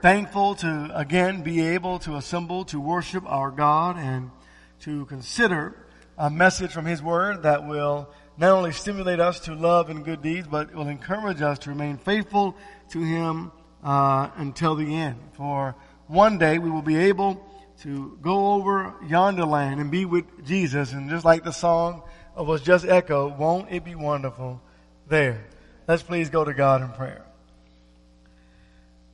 Thankful to again be able to assemble to worship our God and to consider a message from His Word that will not only stimulate us to love and good deeds, but will encourage us to remain faithful to Him uh, until the end. For one day we will be able to go over yonder land and be with Jesus, and just like the song was just echoed, won't it be wonderful there? Let's please go to God in prayer.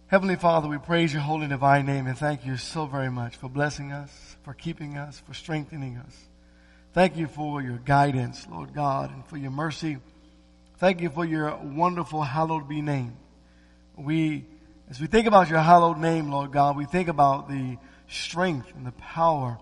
Heavenly Father, we praise your holy divine name and thank you so very much for blessing us, for keeping us, for strengthening us. Thank you for your guidance, Lord God, and for your mercy. Thank you for your wonderful hallowed be name. We, as we think about your hallowed name, Lord God, we think about the strength and the power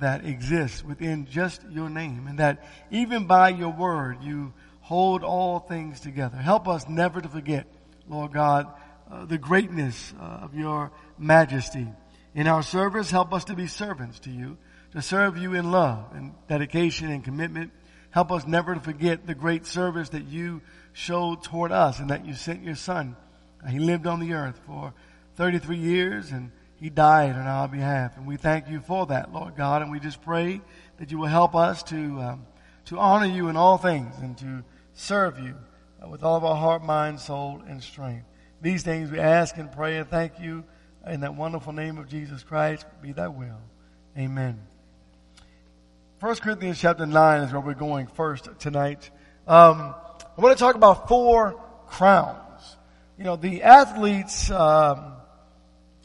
that exists within just your name and that even by your word, you hold all things together. Help us never to forget, Lord God, uh, the greatness uh, of your majesty. In our service, help us to be servants to you, to serve you in love and dedication and commitment. Help us never to forget the great service that you showed toward us and that you sent your son. Uh, he lived on the earth for 33 years and he died on our behalf. And we thank you for that, Lord God. And we just pray that you will help us to, um, to honor you in all things and to serve you with all of our heart, mind, soul, and strength. These things we ask and pray and thank you in that wonderful name of Jesus Christ. Be that will. Amen. 1 Corinthians chapter 9 is where we're going first tonight. Um, I want to talk about four crowns. You know, the athletes, um,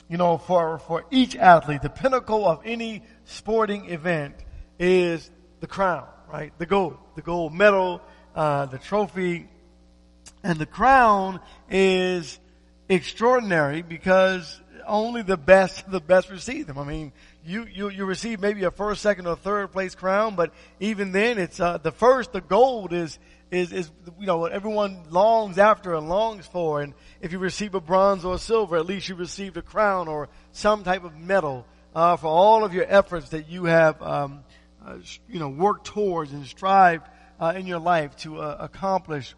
you know, for, for each athlete, the pinnacle of any sporting event is the crown, right? The gold, the gold medal, uh, the trophy, and the crown is extraordinary because only the best, the best receive them. I mean, you, you, you receive maybe a first, second, or third place crown, but even then it's, uh, the first, the gold is, is, is, you know, what everyone longs after and longs for. And if you receive a bronze or a silver, at least you received a crown or some type of medal, uh, for all of your efforts that you have, um, uh, you know, worked towards and strived, uh, in your life to, uh, accomplish.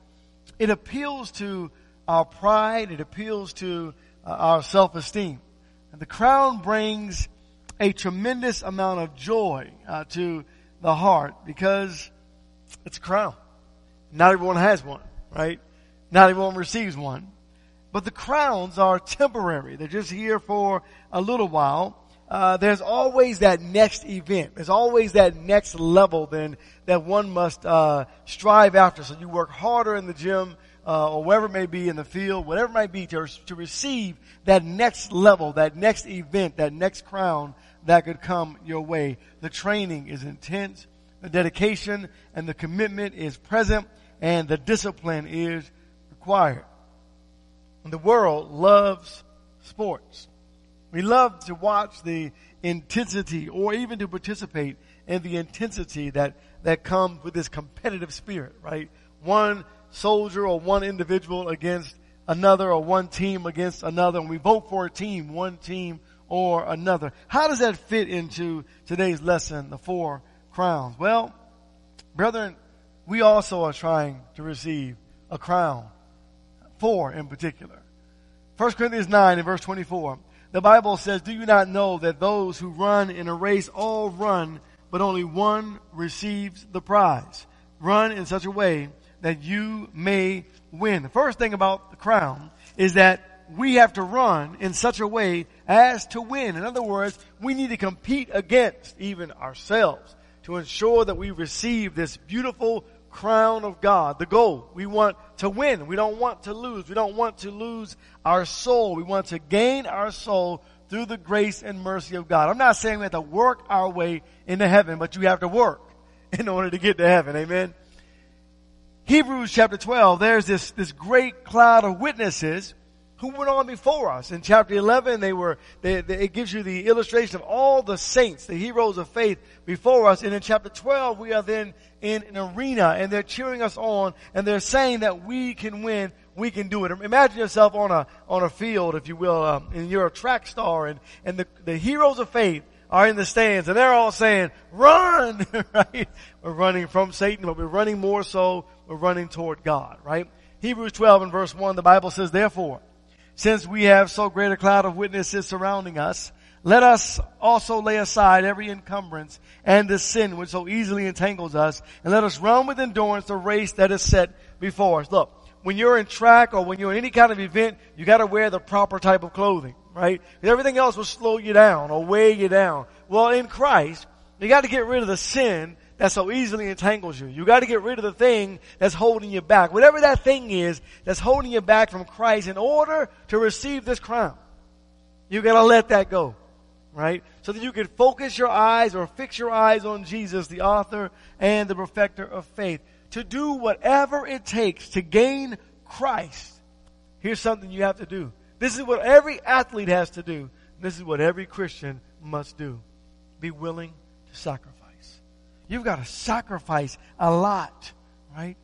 It appeals to, our pride. It appeals to uh, our self-esteem. And the crown brings a tremendous amount of joy uh, to the heart because it's a crown. Not everyone has one, right? Not everyone receives one. But the crowns are temporary. They're just here for a little while. Uh, there's always that next event. There's always that next level then that one must uh, strive after. So you work harder in the gym uh, or wherever it may be in the field, whatever it might be, to, to receive that next level, that next event, that next crown that could come your way. The training is intense, the dedication and the commitment is present, and the discipline is required. The world loves sports. We love to watch the intensity or even to participate in the intensity that, that comes with this competitive spirit, right? One soldier or one individual against another or one team against another and we vote for a team, one team or another. How does that fit into today's lesson, the four crowns? Well, brethren, we also are trying to receive a crown. Four in particular. 1 Corinthians 9 and verse 24. The Bible says, do you not know that those who run in a race all run, but only one receives the prize? Run in such a way that you may win. The first thing about the crown is that we have to run in such a way as to win. In other words, we need to compete against even ourselves to ensure that we receive this beautiful crown of God, the goal. We want to win. We don't want to lose. We don't want to lose our soul. We want to gain our soul through the grace and mercy of God. I'm not saying we have to work our way into heaven, but you have to work in order to get to heaven. Amen. Hebrews chapter 12, there's this, this great cloud of witnesses who went on before us. In chapter 11, they were, they, they, it gives you the illustration of all the saints, the heroes of faith before us. And in chapter 12, we are then in an arena and they're cheering us on and they're saying that we can win, we can do it. Imagine yourself on a, on a field, if you will, um, and you're a track star and, and the, the heroes of faith are in the stands and they're all saying, run, right? We're running from Satan, but we're running more so, running toward God, right? Hebrews 12 and verse 1, the Bible says, therefore, Since we have so great a cloud of witnesses surrounding us, let us also lay aside every encumbrance and the sin which so easily entangles us, and let us run with endurance the race that is set before us. Look, when you're in track or when you're in any kind of event, you gotta wear the proper type of clothing, right? Everything else will slow you down or weigh you down. Well, in Christ, you gotta get rid of the sin that so easily entangles you. You gotta get rid of the thing that's holding you back. Whatever that thing is that's holding you back from Christ in order to receive this crown. You gotta let that go right? So that you can focus your eyes or fix your eyes on Jesus, the author and the perfecter of faith. To do whatever it takes to gain Christ. Here's something you have to do. This is what every athlete has to do. This is what every Christian must do. Be willing to sacrifice. You've got to sacrifice a lot, right?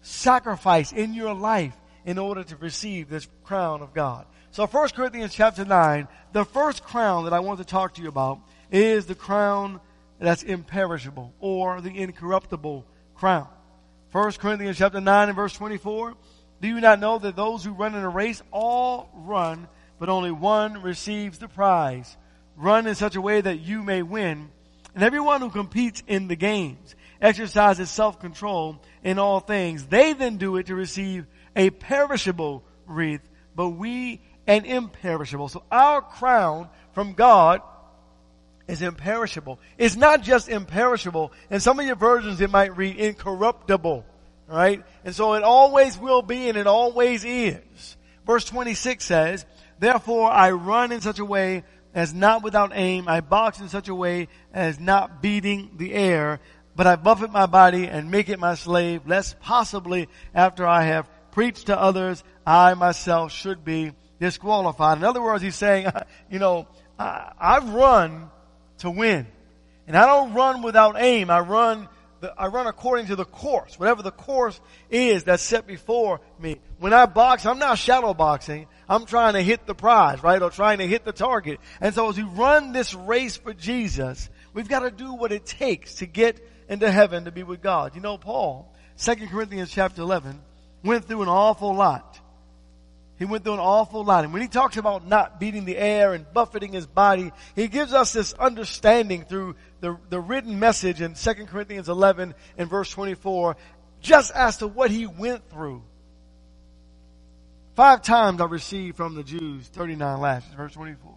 Sacrifice in your life in order to receive this crown of God. So 1 Corinthians chapter 9, the first crown that I want to talk to you about is the crown that's imperishable or the incorruptible crown. 1 Corinthians chapter 9 and verse 24. Do you not know that those who run in a race all run, but only one receives the prize? Run in such a way that you may win. And everyone who competes in the games exercises self-control in all things. They then do it to receive a perishable wreath, but we an imperishable. So our crown from God is imperishable. It's not just imperishable. In some of your versions it might read incorruptible. Right? And so it always will be and it always is. Verse 26 says, Therefore I run in such a way as not without aim. I box in such a way as not beating the air. But I buffet my body and make it my slave, lest possibly after I have preached to others, I myself should be disqualified. In other words, he's saying, you know, I, I've run to win. And I don't run without aim. I run, the, I run according to the course, whatever the course is that's set before me. When I box, I'm not shadow boxing. I'm trying to hit the prize, right? Or trying to hit the target. And so as we run this race for Jesus, we've got to do what it takes to get into heaven to be with God. You know, Paul, 2 Corinthians chapter 11, went through an awful lot. He went through an awful lot. And when he talks about not beating the air and buffeting his body, he gives us this understanding through the, the written message in 2 Corinthians 11 and verse 24, just as to what he went through. Five times I received from the Jews 39 lashes, verse 24.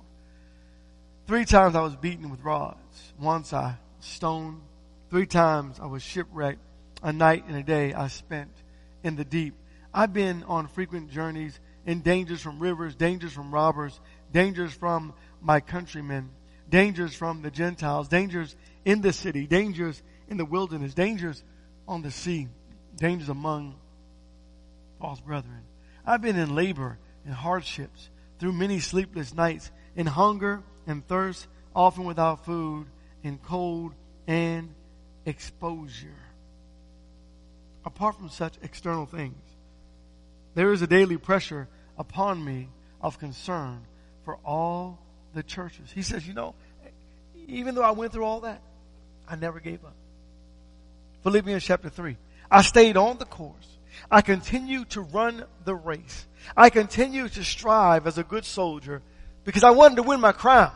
Three times I was beaten with rods. Once I stoned. Three times I was shipwrecked. A night and a day I spent in the deep. I've been on frequent journeys in dangers from rivers, dangers from robbers, dangers from my countrymen, dangers from the Gentiles, dangers in the city, dangers in the wilderness, dangers on the sea, dangers among false brethren. I've been in labor and hardships through many sleepless nights, in hunger and thirst, often without food, in cold and exposure. Apart from such external things, there is a daily pressure upon me of concern for all the churches. He says, you know, even though I went through all that, I never gave up. Philippians chapter 3. I stayed on the course. I continue to run the race. I continue to strive as a good soldier because I wanted to win my crown.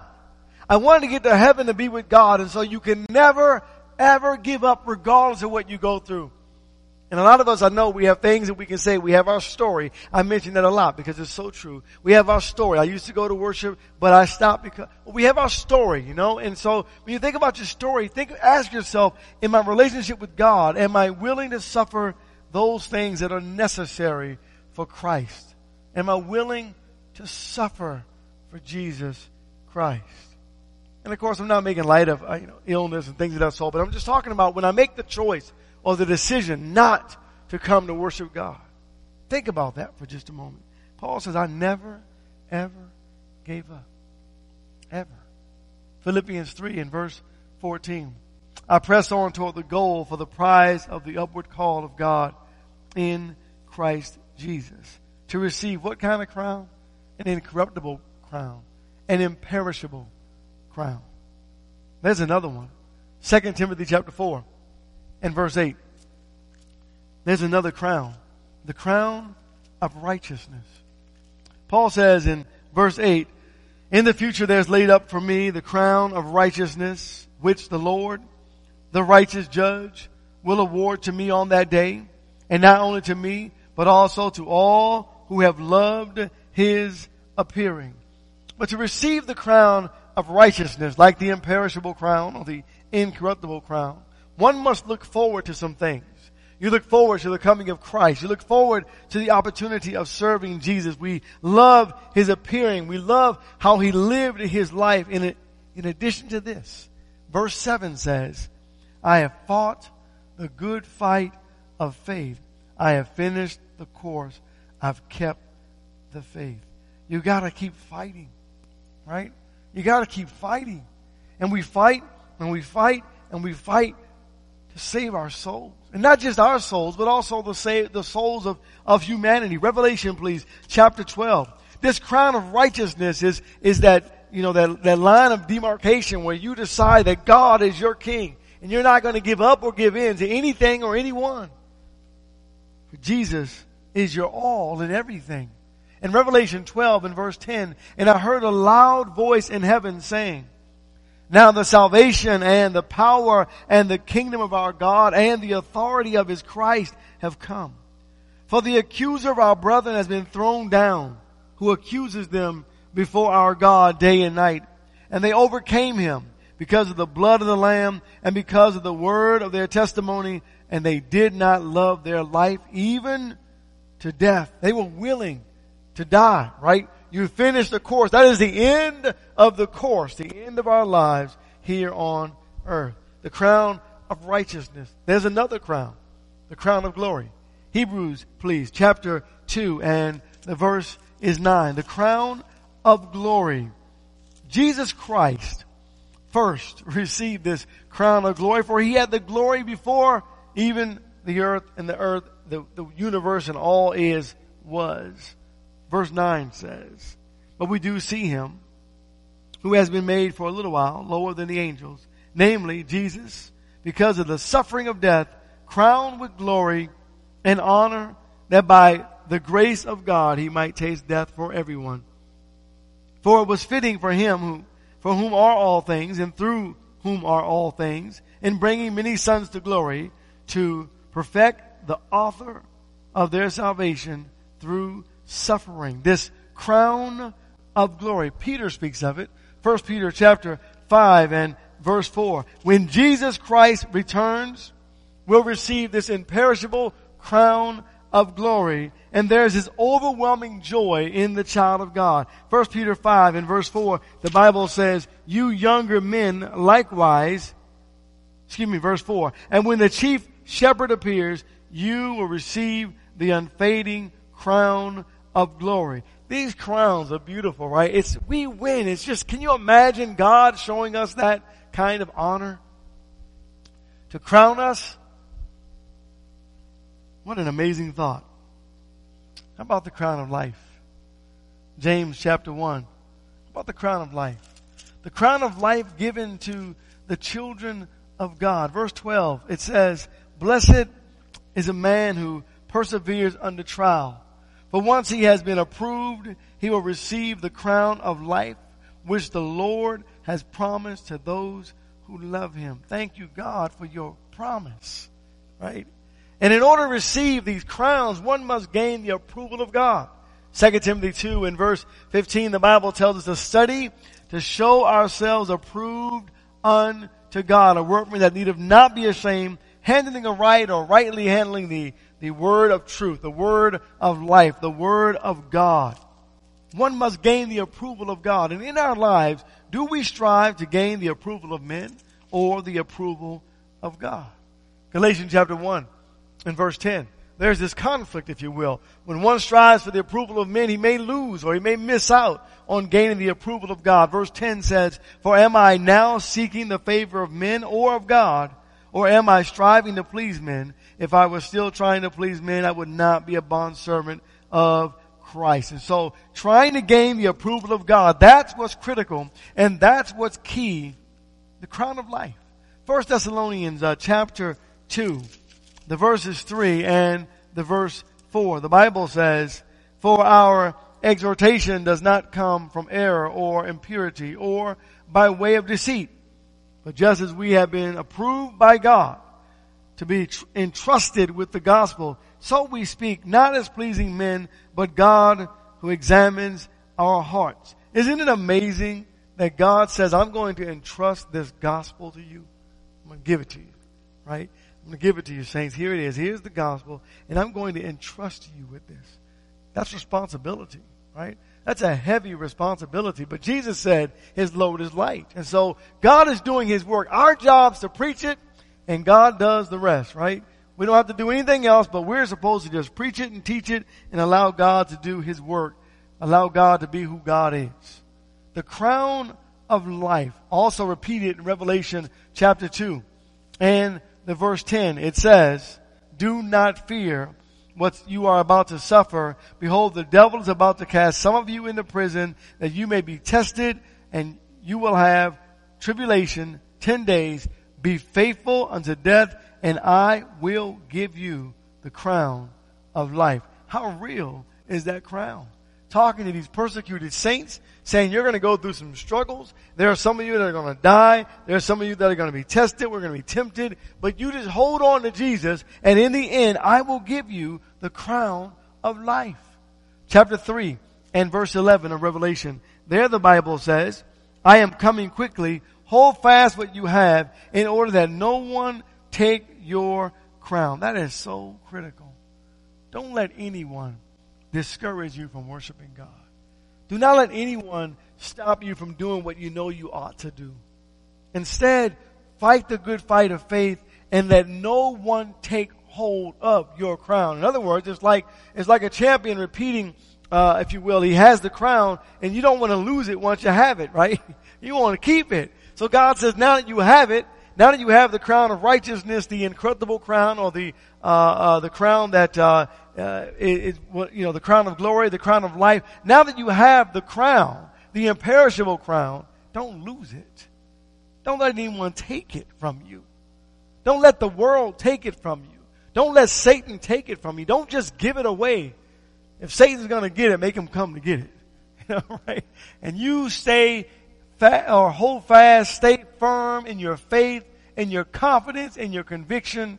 I wanted to get to heaven to be with God and so you can never ever give up regardless of what you go through. And a lot of us, I know we have things that we can say. We have our story. I mention that a lot because it's so true. We have our story. I used to go to worship, but I stopped because we have our story, you know? And so when you think about your story, think, ask yourself, in my relationship with God, am I willing to suffer those things that are necessary for Christ? Am I willing to suffer for Jesus Christ? And of course, I'm not making light of uh, you know, illness and things of that sort, but I'm just talking about when I make the choice or the decision not to come to worship God. Think about that for just a moment. Paul says, I never, ever gave up. Ever. Philippians 3 and verse 14. I press on toward the goal for the prize of the upward call of God in Christ Jesus. To receive what kind of crown? An incorruptible crown. An imperishable crown. There's another one. 2 Timothy chapter 4 and verse 8. There's another crown. The crown of righteousness. Paul says in verse 8, In the future there's laid up for me the crown of righteousness, which the Lord, the righteous judge, will award to me on that day, and not only to me, but also to all who have loved his appearing. But to receive the crown of righteousness, like the imperishable crown or the incorruptible crown, one must look forward to some things. You look forward to the coming of Christ. You look forward to the opportunity of serving Jesus. We love His appearing. We love how He lived His life. In, in addition to this, verse 7 says, I have fought the good fight of faith. I have finished the course. I've kept the faith. You gotta keep fighting, right? You gotta keep fighting. And we fight and we fight and we fight to save our souls. And not just our souls, but also the, save, the souls of, of humanity. Revelation, please, chapter 12. This crown of righteousness is, is that, you know, that, that line of demarcation where you decide that God is your king and you're not going to give up or give in to anything or anyone. Jesus is your all and everything. In Revelation 12 and verse 10, and I heard a loud voice in heaven saying, now the salvation and the power and the kingdom of our God and the authority of his Christ have come. For the accuser of our brethren has been thrown down, who accuses them before our God day and night. And they overcame him because of the blood of the Lamb and because of the word of their testimony, and they did not love their life even to death. They were willing to die, right? You finish the course. That is the end of the course, the end of our lives here on earth. The crown of righteousness. There's another crown, the crown of glory. Hebrews, please, chapter 2 and the verse is 9. The crown of glory. Jesus Christ first received this crown of glory for he had the glory before even the earth and the earth, the, the universe and all is was. Verse 9 says, But we do see him who has been made for a little while lower than the angels, namely Jesus, because of the suffering of death, crowned with glory and honor, that by the grace of God he might taste death for everyone. For it was fitting for him who, for whom are all things and through whom are all things, in bringing many sons to glory, to perfect the author of their salvation through suffering, this crown of glory. Peter speaks of it. First Peter chapter 5 and verse 4. When Jesus Christ returns, we'll receive this imperishable crown of glory. And there's this overwhelming joy in the child of God. First Peter 5 and verse 4, the Bible says, you younger men likewise, excuse me, verse 4, and when the chief shepherd appears, you will receive the unfading crown of glory. These crowns are beautiful, right? It's, we win. It's just, can you imagine God showing us that kind of honor? To crown us? What an amazing thought. How about the crown of life? James chapter 1. How about the crown of life? The crown of life given to the children of God. Verse 12, it says, Blessed is a man who perseveres under trial. But once he has been approved, he will receive the crown of life, which the Lord has promised to those who love him. Thank you, God, for your promise. Right? And in order to receive these crowns, one must gain the approval of God. 2 Timothy 2 in verse 15, the Bible tells us to study to show ourselves approved unto God, a workman that needeth not be ashamed, handling aright or rightly handling the the word of truth, the word of life, the word of God. One must gain the approval of God. And in our lives, do we strive to gain the approval of men or the approval of God? Galatians chapter 1 and verse 10. There's this conflict, if you will. When one strives for the approval of men, he may lose or he may miss out on gaining the approval of God. Verse 10 says, For am I now seeking the favor of men or of God? Or am I striving to please men? if I was still trying to please men, I would not be a bondservant of Christ. And so trying to gain the approval of God, that's what's critical and that's what's key. The crown of life. First Thessalonians uh, chapter 2, the verses 3 and the verse 4. The Bible says, For our exhortation does not come from error or impurity or by way of deceit. But just as we have been approved by God to be entrusted with the gospel, so we speak not as pleasing men, but God who examines our hearts. Isn't it amazing that God says, I'm going to entrust this gospel to you? I'm going to give it to you, right? I'm going to give it to you, saints. Here it is. Here's the gospel, and I'm going to entrust you with this. That's responsibility, right? That's a heavy responsibility. But Jesus said his load is light. And so God is doing his work. Our job's to preach it, and God does the rest, right? We don't have to do anything else, but we're supposed to just preach it and teach it and allow God to do his work. Allow God to be who God is. The crown of life, also repeated in Revelation chapter 2 and the verse 10, it says, do not fear what you are about to suffer. Behold, the devil is about to cast some of you into prison that you may be tested and you will have tribulation 10 days. Be faithful unto death and I will give you the crown of life. How real is that crown? Talking to these persecuted saints, saying you're going to go through some struggles. There are some of you that are going to die. There are some of you that are going to be tested. We're going to be tempted. But you just hold on to Jesus and in the end, I will give you the crown of life. Chapter 3 and verse 11 of Revelation. There the Bible says, I am coming quickly. Hold fast what you have in order that no one take your crown. That is so critical. Don't let anyone discourage you from worshiping God. Do not let anyone stop you from doing what you know you ought to do. Instead, fight the good fight of faith and let no one take hold of your crown. In other words, it's like, it's like a champion repeating, uh, if you will, he has the crown and you don't want to lose it once you have it, right? You want to keep it. So God says, now that you have it, now that you have the crown of righteousness, the incorruptible crown, or the uh, uh, the crown that uh, uh, is, you know the crown of glory, the crown of life. Now that you have the crown, the imperishable crown, don't lose it. Don't let anyone take it from you. Don't let the world take it from you. Don't let Satan take it from you. Don't just give it away. If Satan's going to get it, make him come to get it. Right? And you stay fa- or hold fast, stay firm in your faith, in your confidence, in your conviction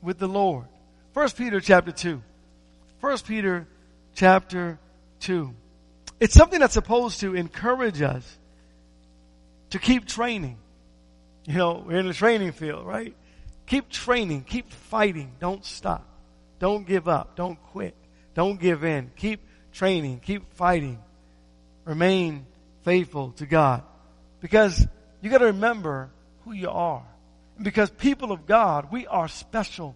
with the Lord. First Peter chapter 2. First Peter chapter 2. It's something that's supposed to encourage us to keep training. You know, we're in the training field, right? Keep training, keep fighting, don't stop. Don't give up, don't quit, don't give in. Keep training, keep fighting. Remain faithful to God. Because you gotta remember who you are. Because people of God, we are special.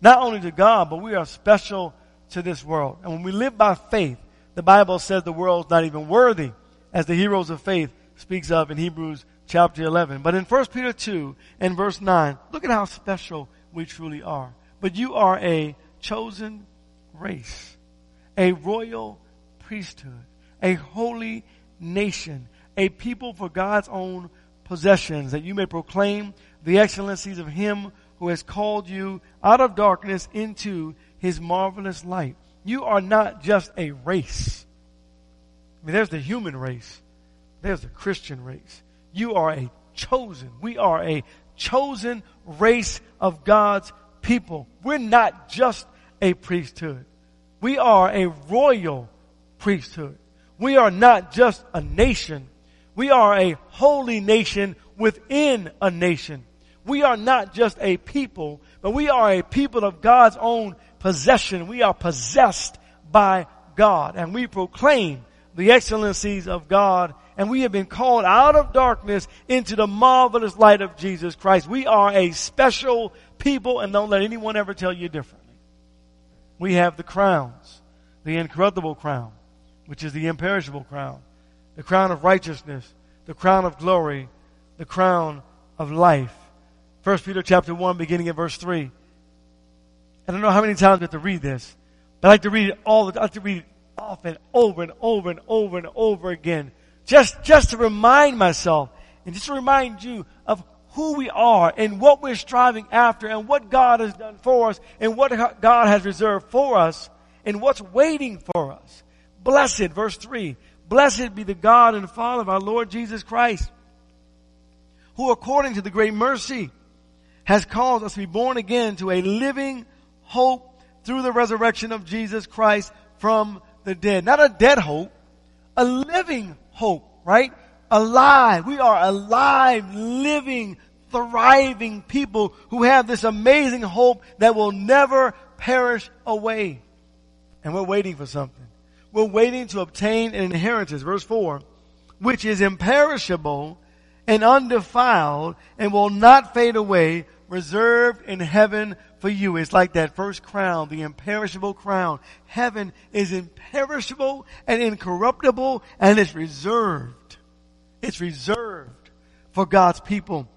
Not only to God, but we are special to this world. And when we live by faith, the Bible says the world's not even worthy, as the heroes of faith speaks of in Hebrews chapter 11. But in 1 Peter 2 and verse 9, look at how special we truly are. But you are a chosen race, a royal priesthood, a holy nation, a people for God's own possessions, that you may proclaim the excellencies of Him who has called you out of darkness into His marvelous light. You are not just a race. I mean, there's the human race. There's the Christian race. You are a chosen. We are a chosen race of God's people. We're not just a priesthood. We are a royal priesthood. We are not just a nation. We are a holy nation within a nation. We are not just a people, but we are a people of God's own possession. We are possessed by God and we proclaim the excellencies of God and we have been called out of darkness into the marvelous light of Jesus Christ. We are a special people and don't let anyone ever tell you differently. We have the crowns, the incorruptible crown, which is the imperishable crown, the crown of righteousness, the crown of glory, the crown of life. First Peter chapter 1 beginning at verse 3. I don't know how many times I have to read this, but I like to read it all the I like to read it often over and over and over and over again just, just to remind myself and just to remind you of who we are and what we're striving after and what God has done for us and what God has reserved for us and what's waiting for us. Blessed, verse 3, blessed be the God and Father of our Lord Jesus Christ, who according to the great mercy has caused us to be born again to a living hope through the resurrection of Jesus Christ from the dead. Not a dead hope, a living hope, right? Alive. We are alive, living, thriving people who have this amazing hope that will never perish away. And we're waiting for something. We're waiting to obtain an inheritance, verse 4, which is imperishable and undefiled and will not fade away, reserved in heaven for you. It's like that first crown, the imperishable crown. Heaven is imperishable and incorruptible and it's reserved. It's reserved for God's people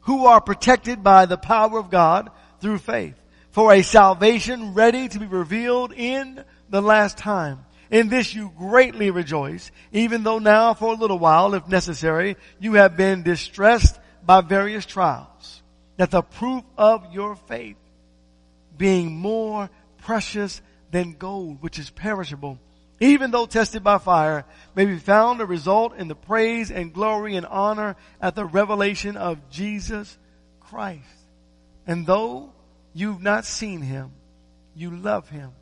who are protected by the power of God through faith for a salvation ready to be revealed in the last time. In this you greatly rejoice, even though now for a little while, if necessary, you have been distressed by various trials, that the proof of your faith, being more precious than gold, which is perishable, even though tested by fire, may be found to result in the praise and glory and honor at the revelation of Jesus Christ. And though you've not seen him, you love him.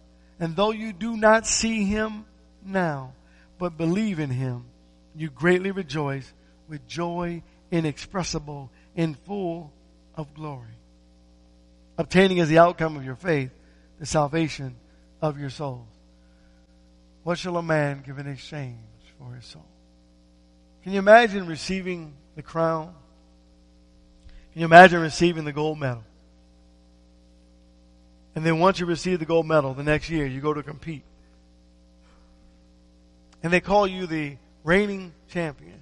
And though you do not see him now, but believe in him, you greatly rejoice with joy inexpressible and full of glory. Obtaining as the outcome of your faith the salvation of your souls. What shall a man give in exchange for his soul? Can you imagine receiving the crown? Can you imagine receiving the gold medal? And then once you receive the gold medal, the next year you go to compete. And they call you the reigning champion.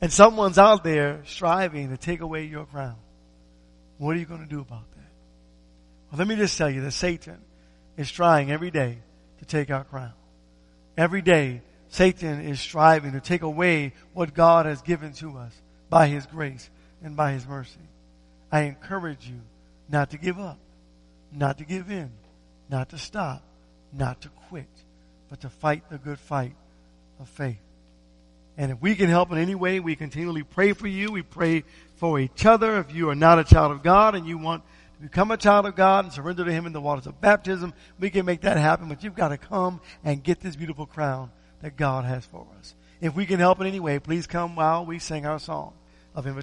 And someone's out there striving to take away your crown. What are you going to do about that? Well, let me just tell you that Satan is trying every day to take our crown. Every day, Satan is striving to take away what God has given to us by His grace and by His mercy. I encourage you not to give up not to give in, not to stop, not to quit, but to fight the good fight of faith. And if we can help in any way, we continually pray for you. We pray for each other. If you are not a child of God and you want to become a child of God and surrender to Him in the waters of baptism, we can make that happen. But you've got to come and get this beautiful crown that God has for us. If we can help in any way, please come while we sing our song of invitation.